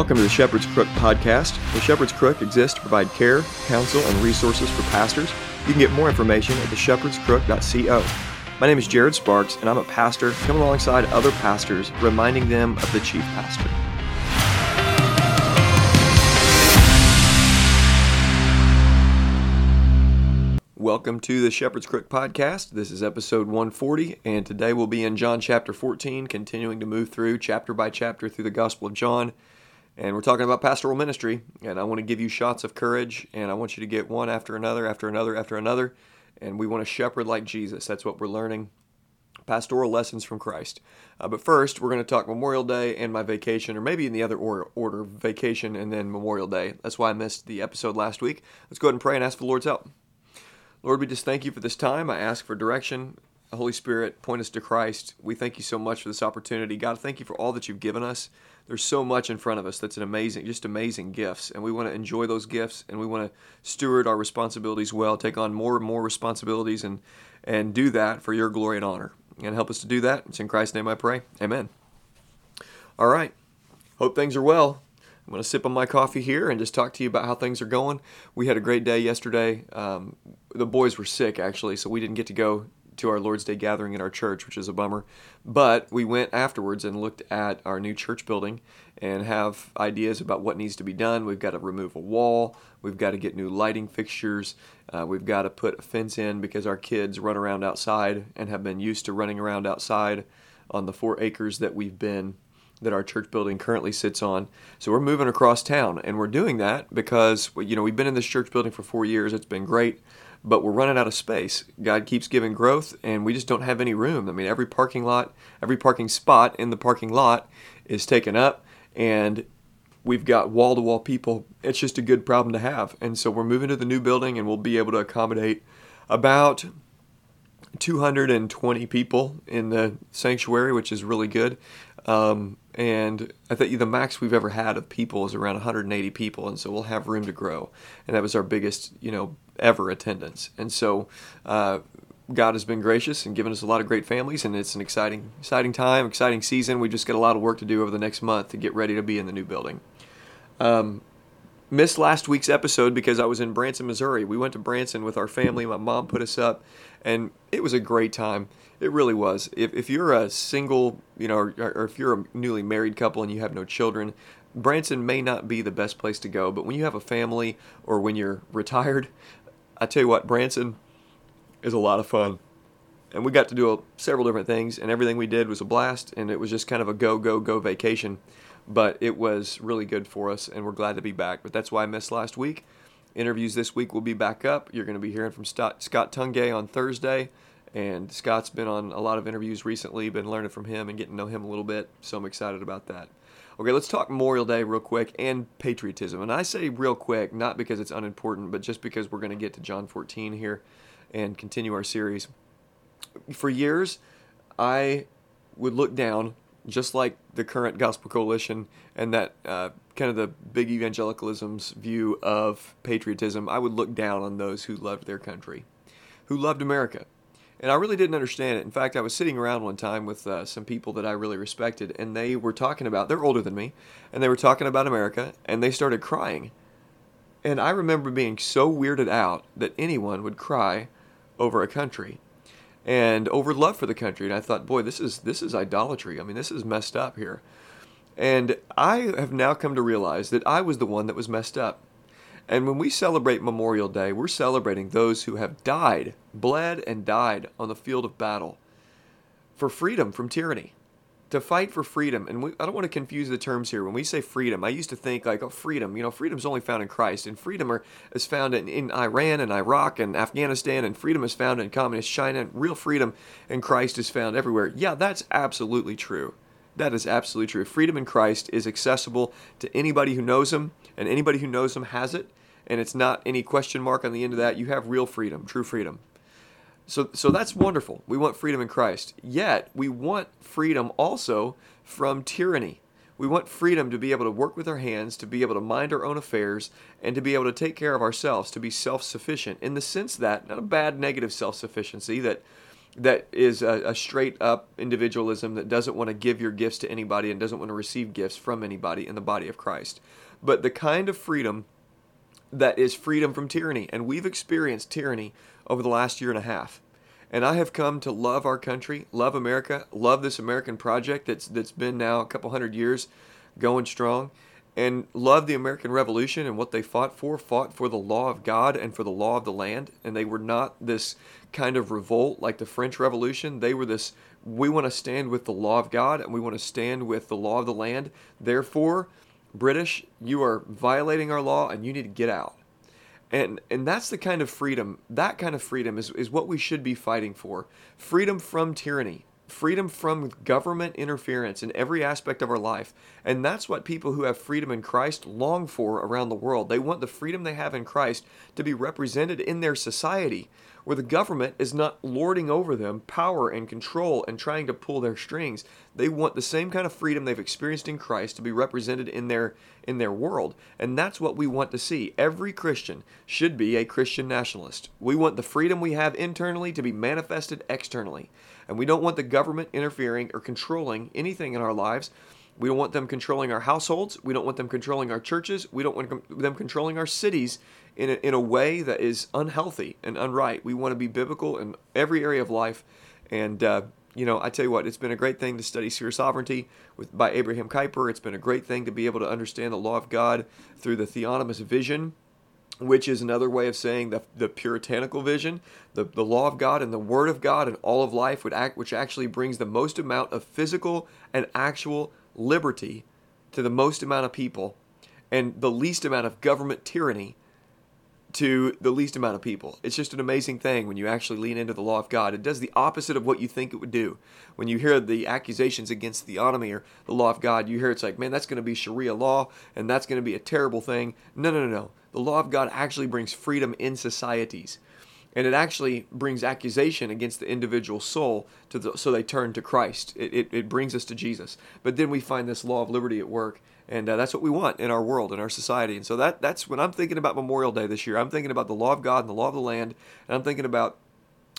Welcome to the Shepherd's Crook podcast. The Shepherd's Crook exists to provide care, counsel, and resources for pastors. You can get more information at theshepherdscrook.co. My name is Jared Sparks, and I'm a pastor coming alongside other pastors, reminding them of the chief pastor. Welcome to the Shepherd's Crook podcast. This is episode 140, and today we'll be in John chapter 14, continuing to move through chapter by chapter through the Gospel of John. And we're talking about pastoral ministry, and I want to give you shots of courage, and I want you to get one after another, after another, after another. And we want to shepherd like Jesus. That's what we're learning. Pastoral lessons from Christ. Uh, but first, we're going to talk Memorial Day and my vacation, or maybe in the other order, order vacation and then Memorial Day. That's why I missed the episode last week. Let's go ahead and pray and ask for the Lord's help. Lord, we just thank you for this time. I ask for direction. Holy Spirit, point us to Christ. We thank you so much for this opportunity. God, thank you for all that you've given us. There's so much in front of us that's an amazing, just amazing gifts. And we want to enjoy those gifts and we want to steward our responsibilities well, take on more and more responsibilities and, and do that for your glory and honor. And help us to do that. It's in Christ's name I pray. Amen. All right. Hope things are well. I'm going to sip on my coffee here and just talk to you about how things are going. We had a great day yesterday. Um, the boys were sick, actually, so we didn't get to go to our Lord's Day gathering at our church, which is a bummer. But we went afterwards and looked at our new church building and have ideas about what needs to be done. We've got to remove a wall. We've got to get new lighting fixtures. Uh, we've got to put a fence in because our kids run around outside and have been used to running around outside on the four acres that we've been that our church building currently sits on. So we're moving across town, and we're doing that because you know we've been in this church building for four years. It's been great but we're running out of space. God keeps giving growth, and we just don't have any room. I mean, every parking lot, every parking spot in the parking lot is taken up, and we've got wall to wall people. It's just a good problem to have. And so we're moving to the new building, and we'll be able to accommodate about 220 people in the sanctuary, which is really good. Um, and I think the max we've ever had of people is around 180 people, and so we'll have room to grow. And that was our biggest, you know, ever attendance. And so uh, God has been gracious and given us a lot of great families, and it's an exciting, exciting time, exciting season. We just got a lot of work to do over the next month to get ready to be in the new building. Um, missed last week's episode because I was in Branson, Missouri. We went to Branson with our family. My mom put us up, and it was a great time. It really was. If, if you're a single, you know, or, or if you're a newly married couple and you have no children, Branson may not be the best place to go. But when you have a family or when you're retired, I tell you what, Branson is a lot of fun. And we got to do a, several different things, and everything we did was a blast, and it was just kind of a go, go, go vacation. But it was really good for us, and we're glad to be back. But that's why I missed last week. Interviews this week will be back up. You're going to be hearing from Scott, Scott Tungay on Thursday, and Scott's been on a lot of interviews recently, been learning from him and getting to know him a little bit, so I'm excited about that. Okay, let's talk Memorial Day real quick and patriotism. And I say real quick, not because it's unimportant, but just because we're going to get to John 14 here and continue our series. For years, I would look down, just like the current Gospel Coalition and that uh, kind of the big evangelicalism's view of patriotism, I would look down on those who loved their country, who loved America. And I really didn't understand it. In fact, I was sitting around one time with uh, some people that I really respected, and they were talking about, they're older than me, and they were talking about America, and they started crying. And I remember being so weirded out that anyone would cry over a country and over love for the country. And I thought, boy, this is this is idolatry. I mean, this is messed up here. And I have now come to realize that I was the one that was messed up. And when we celebrate Memorial Day, we're celebrating those who have died, bled, and died on the field of battle for freedom from tyranny, to fight for freedom. And we, I don't want to confuse the terms here. When we say freedom, I used to think like, oh, freedom, you know, freedom is only found in Christ. And freedom are, is found in, in Iran and Iraq and Afghanistan. And freedom is found in communist China. And real freedom in Christ is found everywhere. Yeah, that's absolutely true. That is absolutely true. Freedom in Christ is accessible to anybody who knows Him, and anybody who knows Him has it and it's not any question mark on the end of that. You have real freedom, true freedom. So, so that's wonderful. We want freedom in Christ. Yet, we want freedom also from tyranny. We want freedom to be able to work with our hands, to be able to mind our own affairs, and to be able to take care of ourselves, to be self sufficient in the sense that, not a bad negative self sufficiency, that that is a, a straight up individualism that doesn't want to give your gifts to anybody and doesn't want to receive gifts from anybody in the body of Christ. But the kind of freedom that is freedom from tyranny. And we've experienced tyranny over the last year and a half. And I have come to love our country, love America, love this American project that's that's been now a couple hundred years going strong, and love the American Revolution and what they fought for, fought for the law of God and for the law of the land. And they were not this kind of revolt like the French Revolution. They were this we want to stand with the law of God and we want to stand with the law of the land. Therefore, British, you are violating our law and you need to get out. And and that's the kind of freedom, that kind of freedom is, is what we should be fighting for. Freedom from tyranny, freedom from government interference in every aspect of our life. And that's what people who have freedom in Christ long for around the world. They want the freedom they have in Christ to be represented in their society where the government is not lording over them power and control and trying to pull their strings. They want the same kind of freedom they've experienced in Christ to be represented in their in their world. And that's what we want to see. Every Christian should be a Christian nationalist. We want the freedom we have internally to be manifested externally. And we don't want the government interfering or controlling anything in our lives. We don't want them controlling our households. We don't want them controlling our churches. We don't want them controlling our cities in a, in a way that is unhealthy and unright. We want to be biblical in every area of life. And, uh, you know, I tell you what, it's been a great thing to study sphere sovereignty with, by Abraham Kuyper. It's been a great thing to be able to understand the law of God through the theonomous vision which is another way of saying the, the puritanical vision, the, the law of God and the word of God and all of life, would act, which actually brings the most amount of physical and actual liberty to the most amount of people and the least amount of government tyranny to the least amount of people. It's just an amazing thing when you actually lean into the law of God. It does the opposite of what you think it would do. When you hear the accusations against theonomy or the law of God, you hear it's like, man, that's going to be Sharia law and that's going to be a terrible thing. No, no, no, no. The law of God actually brings freedom in societies. And it actually brings accusation against the individual soul to the, so they turn to Christ. It, it, it brings us to Jesus. But then we find this law of liberty at work and uh, that's what we want in our world, in our society. And so that that's when I'm thinking about Memorial Day this year. I'm thinking about the law of God and the law of the land, and I'm thinking about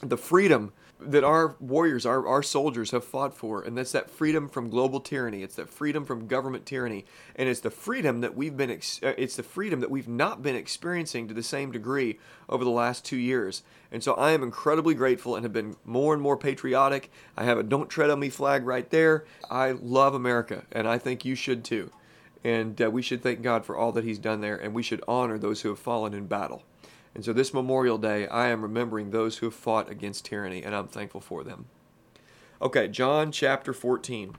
the freedom that our warriors, our, our soldiers have fought for, and that's that freedom from global tyranny. It's that freedom from government tyranny, and it's the freedom that we've been. Ex- uh, it's the freedom that we've not been experiencing to the same degree over the last two years. And so I am incredibly grateful and have been more and more patriotic. I have a "Don't Tread on Me" flag right there. I love America, and I think you should too. And uh, we should thank God for all that He's done there, and we should honor those who have fallen in battle. And so this Memorial Day, I am remembering those who have fought against tyranny, and I'm thankful for them. Okay, John chapter 14.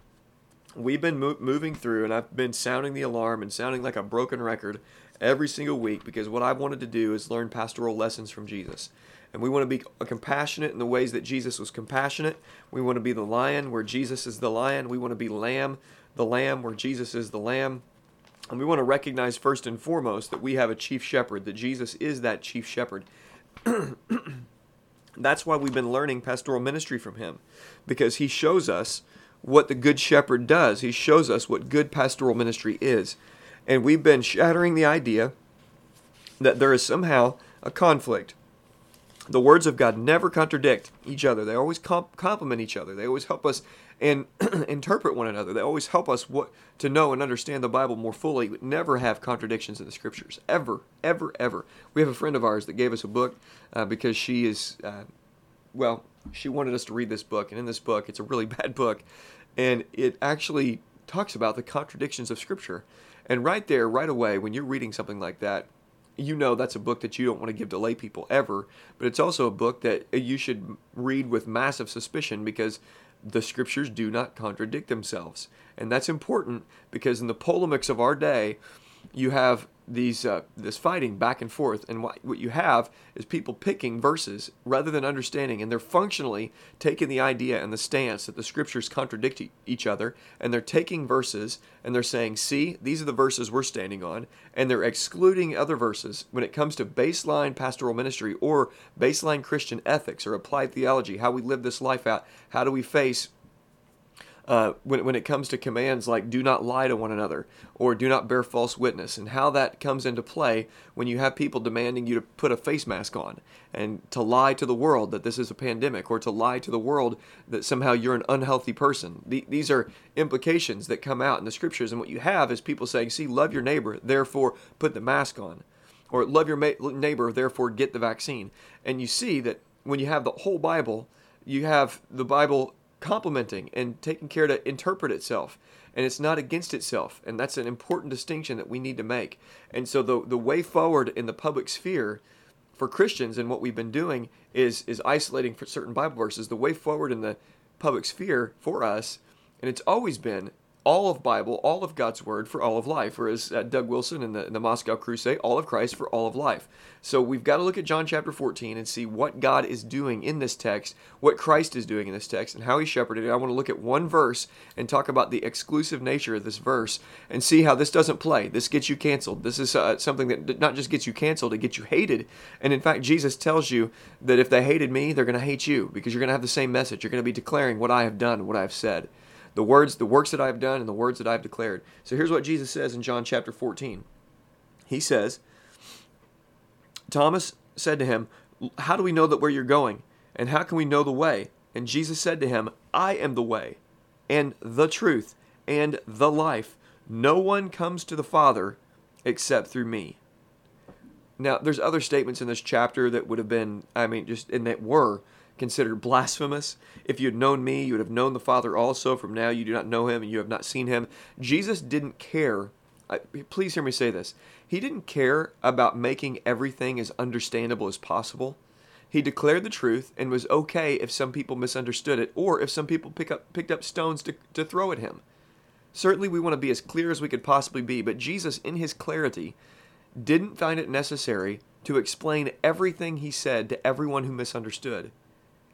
We've been mo- moving through, and I've been sounding the alarm and sounding like a broken record every single week because what I've wanted to do is learn pastoral lessons from Jesus. And we want to be compassionate in the ways that Jesus was compassionate. We want to be the lion where Jesus is the lion. We want to be lamb, the lamb where Jesus is the lamb. And we want to recognize first and foremost that we have a chief shepherd, that Jesus is that chief shepherd. That's why we've been learning pastoral ministry from him, because he shows us what the good shepherd does. He shows us what good pastoral ministry is. And we've been shattering the idea that there is somehow a conflict. The words of God never contradict each other. They always comp- complement each other. They always help us and interpret one another. They always help us what to know and understand the Bible more fully. We never have contradictions in the Scriptures, ever, ever, ever. We have a friend of ours that gave us a book uh, because she is, uh, well, she wanted us to read this book, and in this book, it's a really bad book, and it actually talks about the contradictions of Scripture. And right there, right away, when you're reading something like that, you know that's a book that you don't want to give to lay people ever, but it's also a book that you should read with massive suspicion because the scriptures do not contradict themselves. And that's important because in the polemics of our day, you have these uh, this fighting back and forth, and what, what you have is people picking verses rather than understanding, and they're functionally taking the idea and the stance that the scriptures contradict e- each other, and they're taking verses and they're saying, "See, these are the verses we're standing on," and they're excluding other verses when it comes to baseline pastoral ministry or baseline Christian ethics or applied theology, how we live this life out, how do we face uh, when, when it comes to commands like do not lie to one another or do not bear false witness, and how that comes into play when you have people demanding you to put a face mask on and to lie to the world that this is a pandemic or to lie to the world that somehow you're an unhealthy person. The, these are implications that come out in the scriptures, and what you have is people saying, see, love your neighbor, therefore put the mask on. Or love your ma- neighbor, therefore get the vaccine. And you see that when you have the whole Bible, you have the Bible complementing and taking care to interpret itself. And it's not against itself. And that's an important distinction that we need to make. And so the, the way forward in the public sphere for christians and what we've been doing is is isolating for certain bible verses. The way forward in the public sphere for us and it's always been all of Bible, all of God's Word for all of life, or as uh, Doug Wilson in the, the Moscow Crusade, all of Christ for all of life. So we've got to look at John chapter 14 and see what God is doing in this text, what Christ is doing in this text, and how he shepherded it. I want to look at one verse and talk about the exclusive nature of this verse and see how this doesn't play. This gets you canceled. This is uh, something that not just gets you canceled, it gets you hated. And in fact, Jesus tells you that if they hated me, they're going to hate you because you're going to have the same message. You're going to be declaring what I have done, what I have said the words, the works that I have done, and the words that I have declared. So here's what Jesus says in John chapter 14. He says, Thomas said to him, How do we know that where you're going? And how can we know the way? And Jesus said to him, I am the way, and the truth, and the life. No one comes to the Father except through me. Now, there's other statements in this chapter that would have been, I mean, just, and that were considered blasphemous. If you had known me, you would have known the Father also. From now you do not know him and you have not seen him. Jesus didn't care. Uh, please hear me say this. He didn't care about making everything as understandable as possible. He declared the truth and was okay if some people misunderstood it or if some people pick up, picked up stones to, to throw at him. Certainly, we want to be as clear as we could possibly be, but Jesus, in his clarity, didn't find it necessary to explain everything he said to everyone who misunderstood.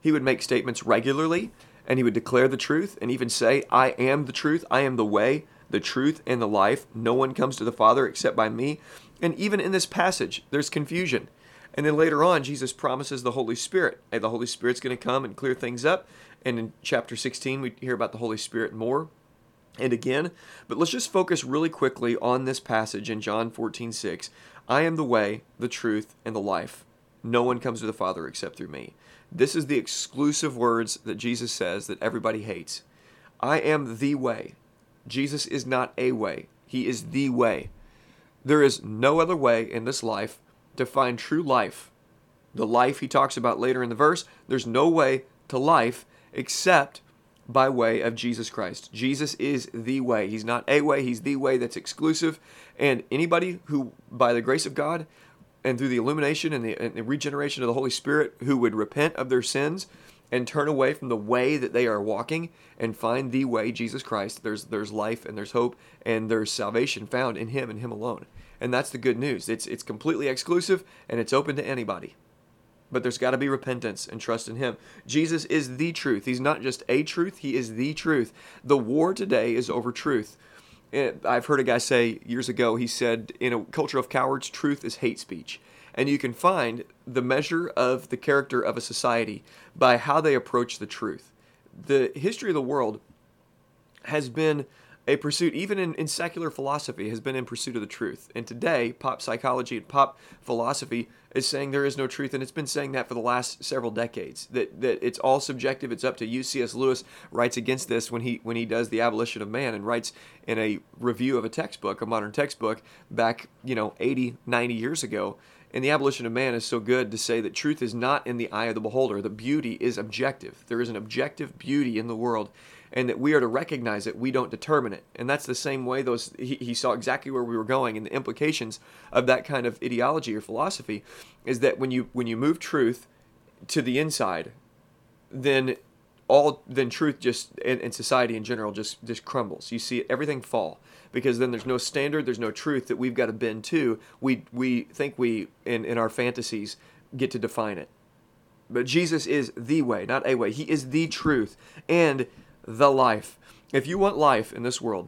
He would make statements regularly and he would declare the truth and even say, I am the truth, I am the way, the truth, and the life. No one comes to the Father except by me. And even in this passage, there's confusion. And then later on, Jesus promises the Holy Spirit. Hey, the Holy Spirit's going to come and clear things up. And in chapter 16, we hear about the Holy Spirit more and again. But let's just focus really quickly on this passage in John 14, 6. I am the way, the truth, and the life. No one comes to the Father except through me. This is the exclusive words that Jesus says that everybody hates. I am the way. Jesus is not a way, He is the way. There is no other way in this life to find true life. The life he talks about later in the verse, there's no way to life except by way of Jesus Christ. Jesus is the way. He's not a way, He's the way that's exclusive. And anybody who, by the grace of God, and through the illumination and the, and the, regeneration of the Holy Spirit who would repent of their sins and turn away from the way that they are walking and find the way Jesus Christ there's there's life and there's hope and there's salvation found in him and him alone. And that's the good news. It's it's completely exclusive and it's open to anybody. But there's got to be repentance and trust in him. Jesus is the truth. He's not just a truth he is the truth. The war today is over truth I've heard a guy say years ago, he said, in a culture of cowards, truth is hate speech. And you can find the measure of the character of a society by how they approach the truth. The history of the world has been a pursuit, even in, in secular philosophy, has been in pursuit of the truth. And today, pop psychology and pop philosophy is saying there is no truth, and it's been saying that for the last several decades. That that it's all subjective. It's up to you. C.S. Lewis writes against this when he when he does the abolition of man and writes in a review of a textbook, a modern textbook, back you know 80, 90 years ago. And the abolition of man is so good to say that truth is not in the eye of the beholder. The beauty is objective. There is an objective beauty in the world and that we are to recognize it we don't determine it. And that's the same way those he, he saw exactly where we were going and the implications of that kind of ideology or philosophy is that when you when you move truth to the inside then all then truth just and society in general just just crumbles. You see everything fall because then there's no standard there's no truth that we've got to bend to. We we think we in in our fantasies get to define it. But jesus is the way not a way. He is the truth. And the life. If you want life in this world,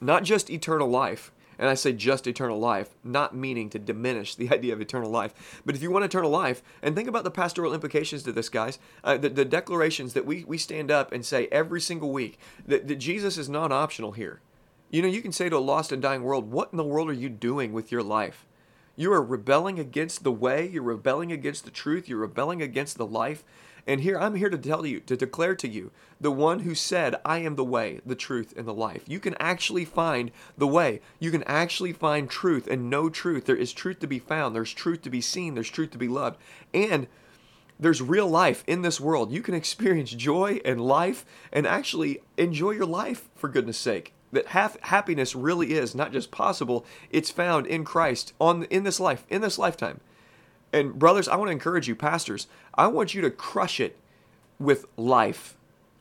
not just eternal life, And I say just eternal life, not meaning to diminish the idea of eternal life. But if you want eternal life, and think about the pastoral implications to this, guys, uh, the, the declarations that we, we stand up and say every single week that, that Jesus is non optional here. You know, you can say to a lost and dying world, What in the world are you doing with your life? You are rebelling against the way, you're rebelling against the truth, you're rebelling against the life. And here I'm here to tell you, to declare to you, the one who said, I am the way, the truth, and the life. You can actually find the way. You can actually find truth and know truth. There is truth to be found, there's truth to be seen, there's truth to be loved. And there's real life in this world. You can experience joy and life and actually enjoy your life for goodness sake that half happiness really is not just possible it's found in christ on in this life in this lifetime and brothers i want to encourage you pastors i want you to crush it with life.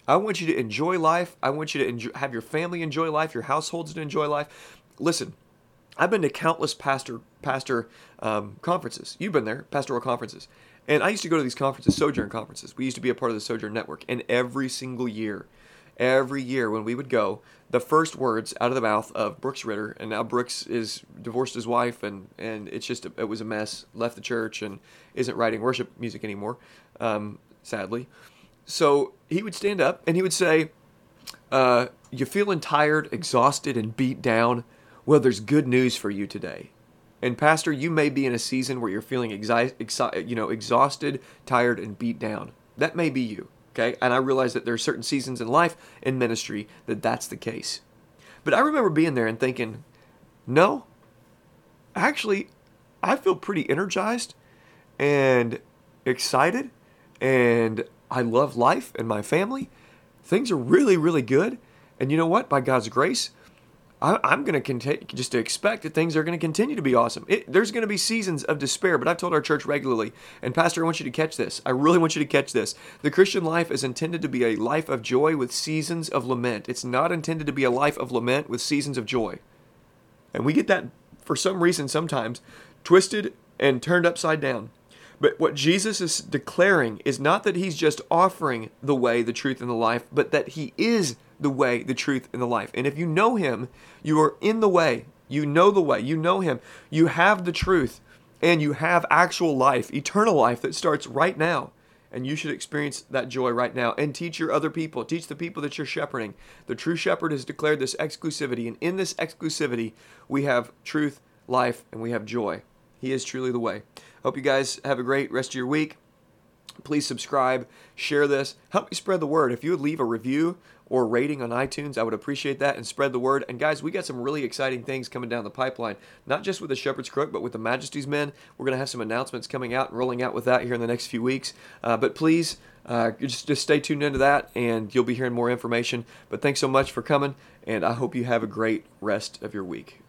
I want you to enjoy life. I want you to enjoy, have your family enjoy life your households to enjoy life. Listen i've been to countless pastor pastor um, conferences. You've been there pastoral conferences. And i used to go to these conferences sojourn conferences. We used to be a part of the sojourn network. And every single year every year when we would go, the first words out of the mouth of Brooks Ritter, and now Brooks is divorced his wife, and and it's just a, it was a mess. Left the church and isn't writing worship music anymore, um, sadly. So he would stand up and he would say, uh, "You feeling tired, exhausted, and beat down? Well, there's good news for you today." And pastor, you may be in a season where you're feeling exi- exi- you know exhausted, tired, and beat down. That may be you. Okay, and I realize that there are certain seasons in life in ministry that that's the case. But I remember being there and thinking, no, actually, I feel pretty energized and excited, and I love life and my family. Things are really, really good. And you know what? By God's grace, I, am going to just to expect that things are going to continue to be awesome. It, there's going to be seasons of despair, but I've told our church regularly, and Pastor, I want you to catch this. I really want you to catch this. The Christian life is intended to be a life of joy with seasons of lament. It's not intended to be a life of lament with seasons of joy. And we get that for some reason sometimes twisted and turned upside down. But what Jesus is declaring is not that he's just offering the way, the truth, and the life, but that he is the way, the truth, and the life. And if you know him, you are in the way. You know the way. You know him. You have the truth. And you have actual life, eternal life that starts right now. And you should experience that joy right now and teach your other people. Teach the people that you're shepherding. The true shepherd has declared this exclusivity. And in this exclusivity, we have truth, life, and we have joy. He is truly the way. Hope you guys have a great rest of your week. Please subscribe, share this, help me spread the word. If you would leave a review or rating on iTunes, I would appreciate that and spread the word. And guys, we got some really exciting things coming down the pipeline, not just with the Shepherd's Crook, but with the Majesty's Men. We're going to have some announcements coming out and rolling out with that here in the next few weeks. Uh, but please, uh, just, just stay tuned into that and you'll be hearing more information. But thanks so much for coming, and I hope you have a great rest of your week.